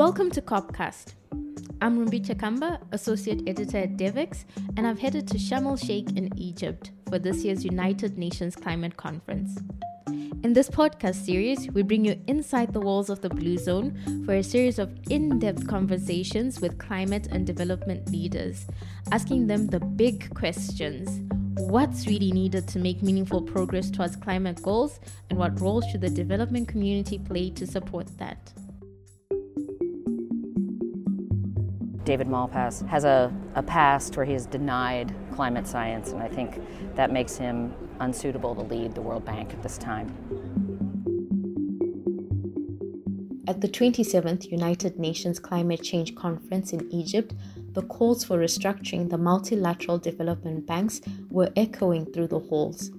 Welcome to Copcast. I'm Rumbi Chakamba, Associate Editor at Devex, and I've headed to Sharm el Sheikh in Egypt for this year's United Nations Climate Conference. In this podcast series, we bring you inside the walls of the Blue Zone for a series of in depth conversations with climate and development leaders, asking them the big questions what's really needed to make meaningful progress towards climate goals, and what role should the development community play to support that. David Malpass has a, a past where he has denied climate science, and I think that makes him unsuitable to lead the World Bank at this time. At the 27th United Nations Climate Change Conference in Egypt, the calls for restructuring the multilateral development banks were echoing through the halls,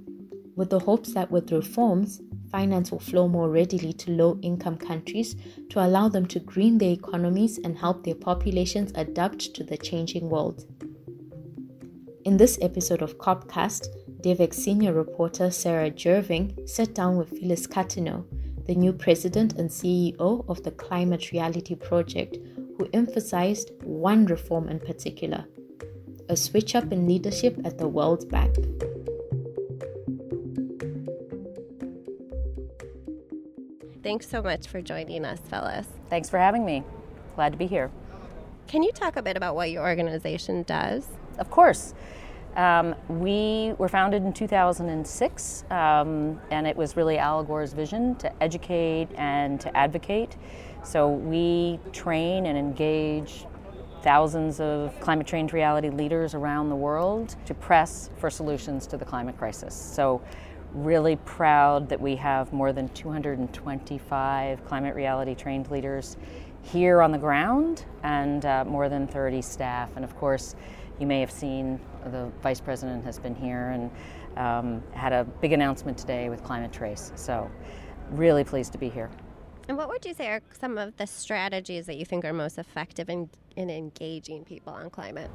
with the hopes that with reforms, finance will flow more readily to low income countries to allow them to green their economies and help their populations adapt to the changing world. In this episode of Copcast, Devex senior reporter Sarah Jerving sat down with Phyllis Cuttino, the new president and CEO of the Climate Reality Project, who emphasized one reform in particular a switch up in leadership at the World Bank. Thanks so much for joining us, Phyllis. Thanks for having me. Glad to be here. Can you talk a bit about what your organization does? Of course. Um, we were founded in 2006, um, and it was really Al Gore's vision to educate and to advocate. So we train and engage thousands of climate change reality leaders around the world to press for solutions to the climate crisis. So really proud that we have more than 225 climate reality trained leaders here on the ground and uh, more than 30 staff. And of course, you may have seen the vice president has been here and um, had a big announcement today with Climate Trace. So, really pleased to be here. And what would you say are some of the strategies that you think are most effective in, in engaging people on climate?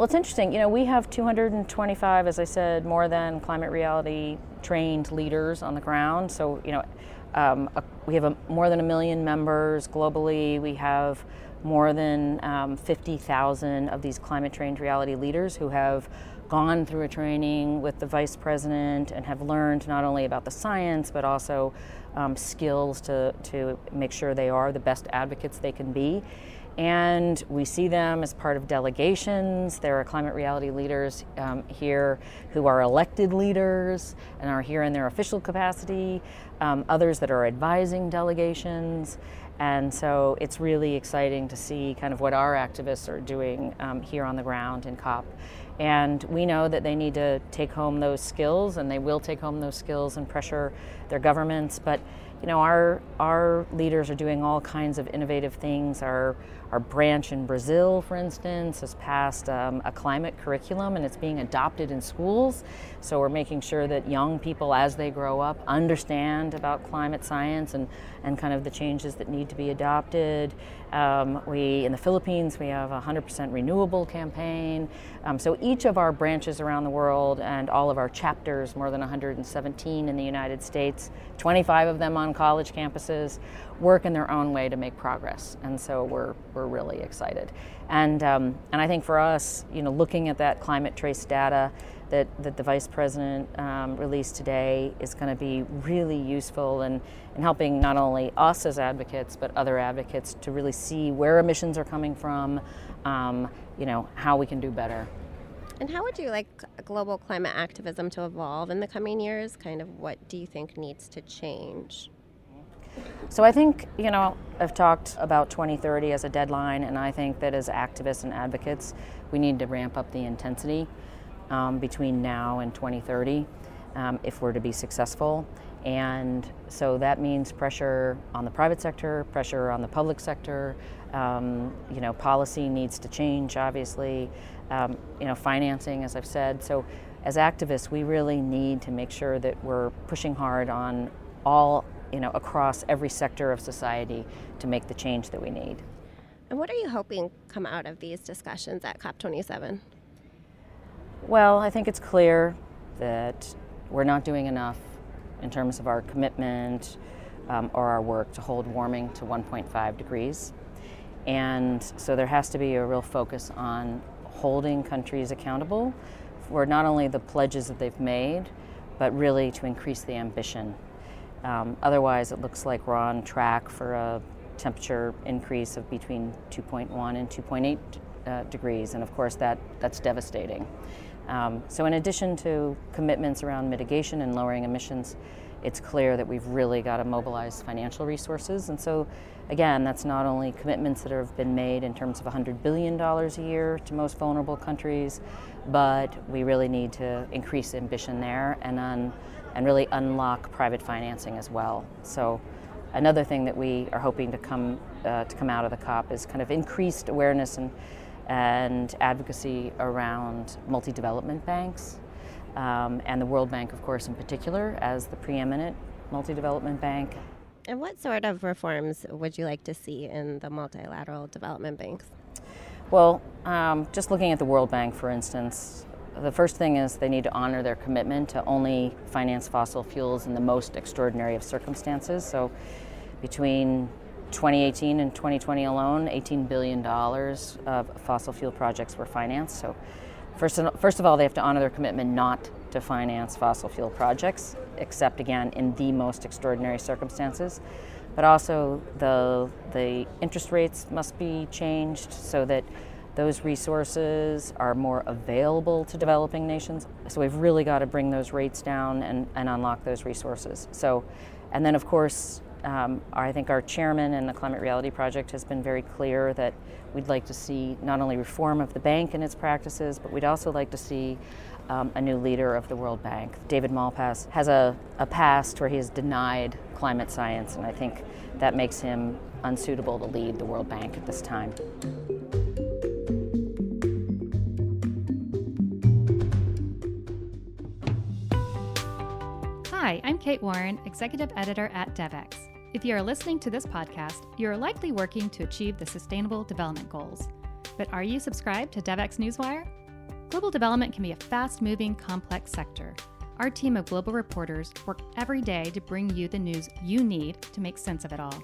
Well, it's interesting. You know, we have 225, as I said, more than climate reality trained leaders on the ground. So, you know, um, a, we have a, more than a million members globally. We have more than um, 50,000 of these climate trained reality leaders who have gone through a training with the vice president and have learned not only about the science but also um, skills to, to make sure they are the best advocates they can be. And we see them as part of delegations. There are climate reality leaders um, here who are elected leaders and are here in their official capacity, um, others that are advising delegations. And so it's really exciting to see kind of what our activists are doing um, here on the ground in COP. And we know that they need to take home those skills, and they will take home those skills and pressure their governments. But you know, our our leaders are doing all kinds of innovative things. Our our branch in Brazil, for instance, has passed um, a climate curriculum and it's being adopted in schools. So we're making sure that young people, as they grow up, understand about climate science and, and kind of the changes that need to be adopted. Um, we in the Philippines we have a 100% renewable campaign. Um, so each of our branches around the world and all of our chapters, more than 117 in the United States, 25 of them on college campuses, work in their own way to make progress. And so we're, we're really excited. And, um, and I think for us, you know, looking at that climate trace data that, that the vice president um, released today is going to be really useful in, in helping not only us as advocates, but other advocates to really see where emissions are coming from, um, you know, how we can do better. And how would you like global climate activism to evolve in the coming years? Kind of what do you think needs to change? So I think, you know, I've talked about 2030 as a deadline, and I think that as activists and advocates, we need to ramp up the intensity um, between now and 2030 um, if we're to be successful. And so that means pressure on the private sector, pressure on the public sector. Um, you know, policy needs to change, obviously. Um, you know, financing, as I've said. So as activists, we really need to make sure that we're pushing hard on all you know, across every sector of society to make the change that we need. And what are you hoping come out of these discussions at COP27? Well, I think it's clear that we're not doing enough in terms of our commitment um, or our work to hold warming to 1.5 degrees. And so there has to be a real focus on holding countries accountable for not only the pledges that they've made, but really to increase the ambition. Um, otherwise, it looks like we're on track for a temperature increase of between 2.1 and 2.8 uh, degrees, and of course that, that's devastating. Um, so in addition to commitments around mitigation and lowering emissions, it's clear that we've really got to mobilize financial resources. And so, again, that's not only commitments that have been made in terms of $100 billion a year to most vulnerable countries, but we really need to increase ambition there and, un, and really unlock private financing as well. So, another thing that we are hoping to come, uh, to come out of the COP is kind of increased awareness and, and advocacy around multi development banks um, and the World Bank, of course, in particular, as the preeminent multi development bank. And what sort of reforms would you like to see in the multilateral development banks? Well, um, just looking at the World Bank, for instance, the first thing is they need to honor their commitment to only finance fossil fuels in the most extraordinary of circumstances. So, between 2018 and 2020 alone, $18 billion of fossil fuel projects were financed. So, First, first of all, they have to honor their commitment not to finance fossil fuel projects, except again in the most extraordinary circumstances. But also, the, the interest rates must be changed so that those resources are more available to developing nations. So we've really got to bring those rates down and, and unlock those resources. So, and then of course, um, I think our chairman in the Climate Reality Project has been very clear that we'd like to see not only reform of the bank and its practices, but we'd also like to see um, a new leader of the World Bank. David Malpass has a, a past where he has denied climate science, and I think that makes him unsuitable to lead the World Bank at this time. Hi, I'm Kate Warren, Executive Editor at DevEx. If you are listening to this podcast, you are likely working to achieve the Sustainable Development Goals. But are you subscribed to DevEx Newswire? Global development can be a fast moving, complex sector. Our team of global reporters work every day to bring you the news you need to make sense of it all.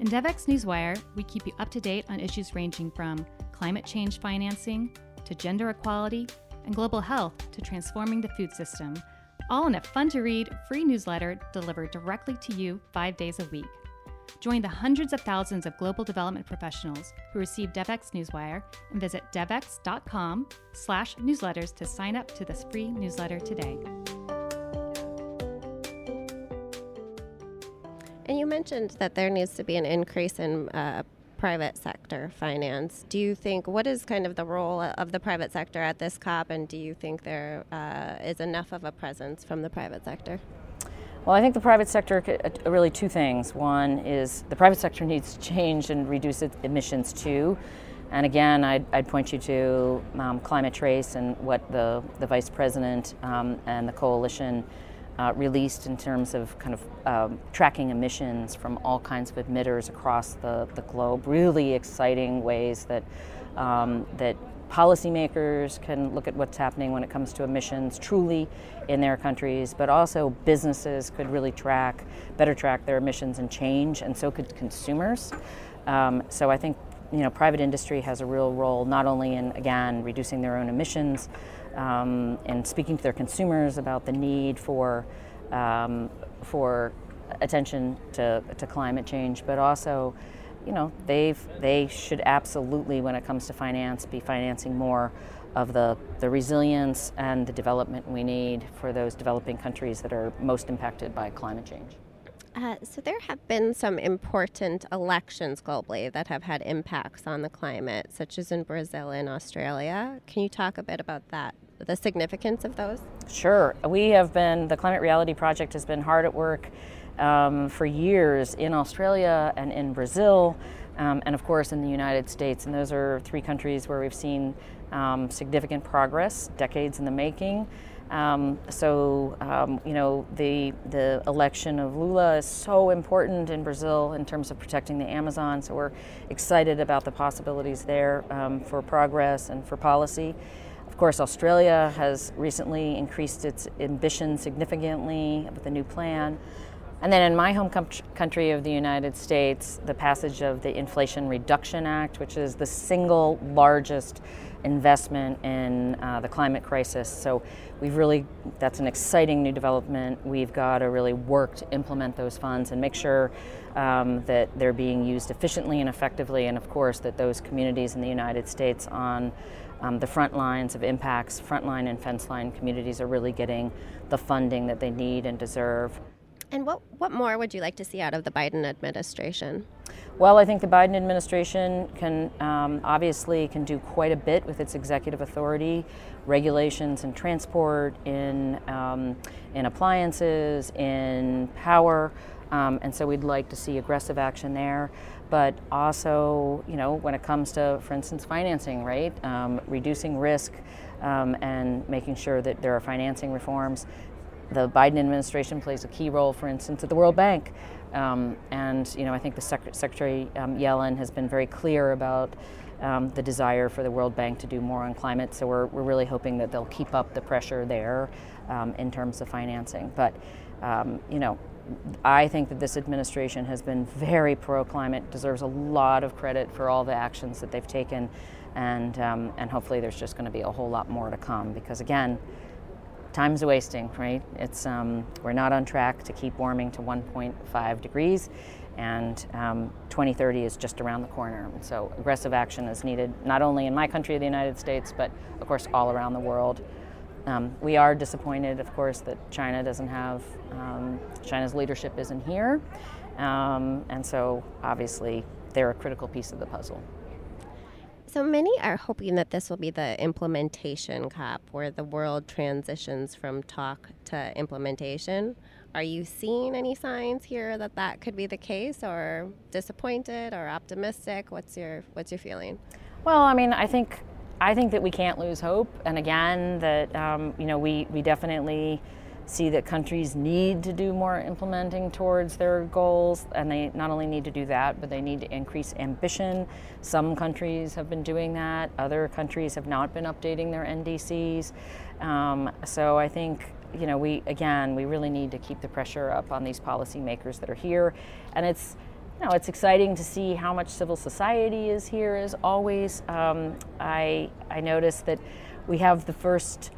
In DevEx Newswire, we keep you up to date on issues ranging from climate change financing to gender equality and global health to transforming the food system all in a fun to read, free newsletter delivered directly to you five days a week. Join the hundreds of thousands of global development professionals who receive DevEx Newswire and visit devex.com slash newsletters to sign up to this free newsletter today. And you mentioned that there needs to be an increase in uh, private sector finance. Do you think what is kind of the role of the private sector at this COP, and do you think there uh, is enough of a presence from the private sector? Well, I think the private sector uh, really two things. One is the private sector needs to change and reduce its emissions too. And again, I'd, I'd point you to um, Climate Trace and what the, the vice president um, and the coalition uh, released in terms of kind of um, tracking emissions from all kinds of emitters across the, the globe. Really exciting ways that um, that policymakers can look at what's happening when it comes to emissions truly in their countries, but also businesses could really track, better track their emissions and change, and so could consumers. Um, so I think you know private industry has a real role not only in again reducing their own emissions um, and speaking to their consumers about the need for um, for attention to, to climate change, but also, you know, they've they should absolutely, when it comes to finance, be financing more of the, the resilience and the development we need for those developing countries that are most impacted by climate change. Uh, so there have been some important elections globally that have had impacts on the climate, such as in Brazil and Australia. Can you talk a bit about that? The significance of those? Sure. We have been, the Climate Reality Project has been hard at work um, for years in Australia and in Brazil, um, and of course in the United States. And those are three countries where we've seen um, significant progress, decades in the making. Um, so, um, you know, the, the election of Lula is so important in Brazil in terms of protecting the Amazon. So, we're excited about the possibilities there um, for progress and for policy. Of course, Australia has recently increased its ambition significantly with a new plan. And then in my home country of the United States, the passage of the Inflation Reduction Act, which is the single largest investment in uh, the climate crisis. So we've really, that's an exciting new development. We've got to really work to implement those funds and make sure um, that they're being used efficiently and effectively, and of course, that those communities in the United States on um, the front lines of impacts, frontline and fence line communities are really getting the funding that they need and deserve. And what, what more would you like to see out of the Biden administration? Well, I think the Biden administration can um, obviously can do quite a bit with its executive authority, regulations in transport, in um, in appliances, in power, um, and so we'd like to see aggressive action there. But also, you know, when it comes to, for instance, financing, right, um, reducing risk, um, and making sure that there are financing reforms the Biden administration plays a key role, for instance, at the World Bank. Um, and you know, I think the Sec- Secretary um, Yellen has been very clear about um, the desire for the World Bank to do more on climate. So we're, we're really hoping that they'll keep up the pressure there um, in terms of financing. But you know, I think that this administration has been very pro-climate, deserves a lot of credit for all the actions that they've taken, and um, and hopefully there's just going to be a whole lot more to come because again time's wasting, right? It's um, we're not on track to keep warming to 1.5 degrees, and um, 2030 is just around the corner. So aggressive action is needed, not only in my country, the United States, but of course all around the world. Um, we are disappointed, of course, that China doesn't have um, China's leadership isn't here, um, and so obviously they're a critical piece of the puzzle. So many are hoping that this will be the implementation COP where the world transitions from talk to implementation. Are you seeing any signs here that that could be the case or disappointed or optimistic? What's your what's your feeling? Well, I mean, I think I think that we can't lose hope and again that um, you know we we definitely see that countries need to do more implementing towards their goals, and they not only need to do that, but they need to increase ambition. Some countries have been doing that, other countries have not been updating their NDCs. Um, so I think you know we again we really need to keep the pressure up on these policymakers that are here, and it's know, it's exciting to see how much civil society is here. As always, um, I I noticed that we have the first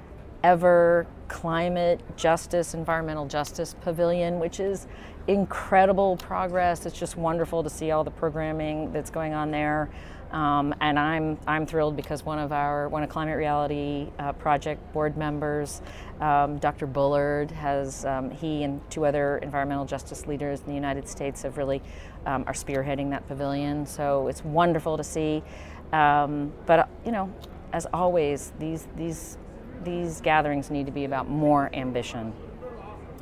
ever climate justice, environmental justice pavilion, which is incredible progress. It's just wonderful to see all the programming that's going on there. Um, and I'm I'm thrilled because one of our one of Climate Reality uh, Project board members, um, Dr. Bullard, has um, he and two other environmental justice leaders in the United States have really um, are spearheading that pavilion. So it's wonderful to see. Um, but you know, as always, these these these gatherings need to be about more ambition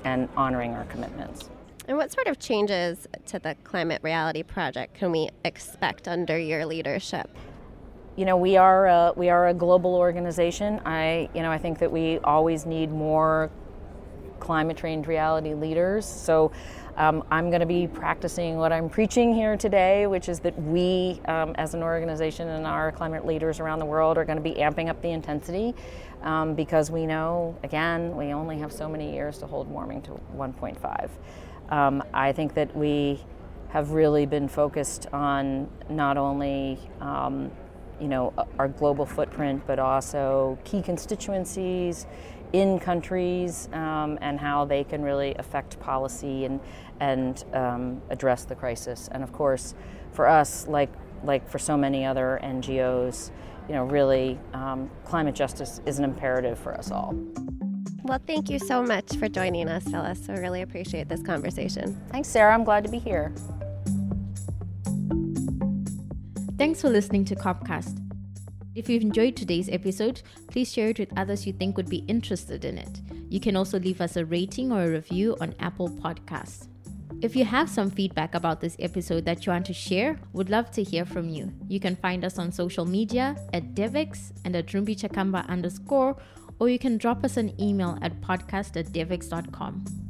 and honoring our commitments. And what sort of changes to the Climate Reality Project can we expect under your leadership? You know, we are a, we are a global organization. I, you know, I think that we always need more climate trained reality leaders. So um, I'm going to be practicing what I'm preaching here today, which is that we, um, as an organization and our climate leaders around the world, are going to be amping up the intensity um, because we know, again, we only have so many years to hold warming to 1.5. Um, I think that we have really been focused on not only um, you know our global footprint, but also key constituencies in countries um, and how they can really affect policy and and um, address the crisis. And of course, for us, like like for so many other NGOs, you know, really, um, climate justice is an imperative for us all. Well, thank you so much for joining us, Phyllis. I really appreciate this conversation. Thanks, Sarah. I'm glad to be here. Thanks for listening to Copcast. If you've enjoyed today's episode, please share it with others you think would be interested in it. You can also leave us a rating or a review on Apple Podcasts. If you have some feedback about this episode that you want to share, would love to hear from you. You can find us on social media at Devex and at Rumbi Chakamba underscore, or you can drop us an email at podcast at.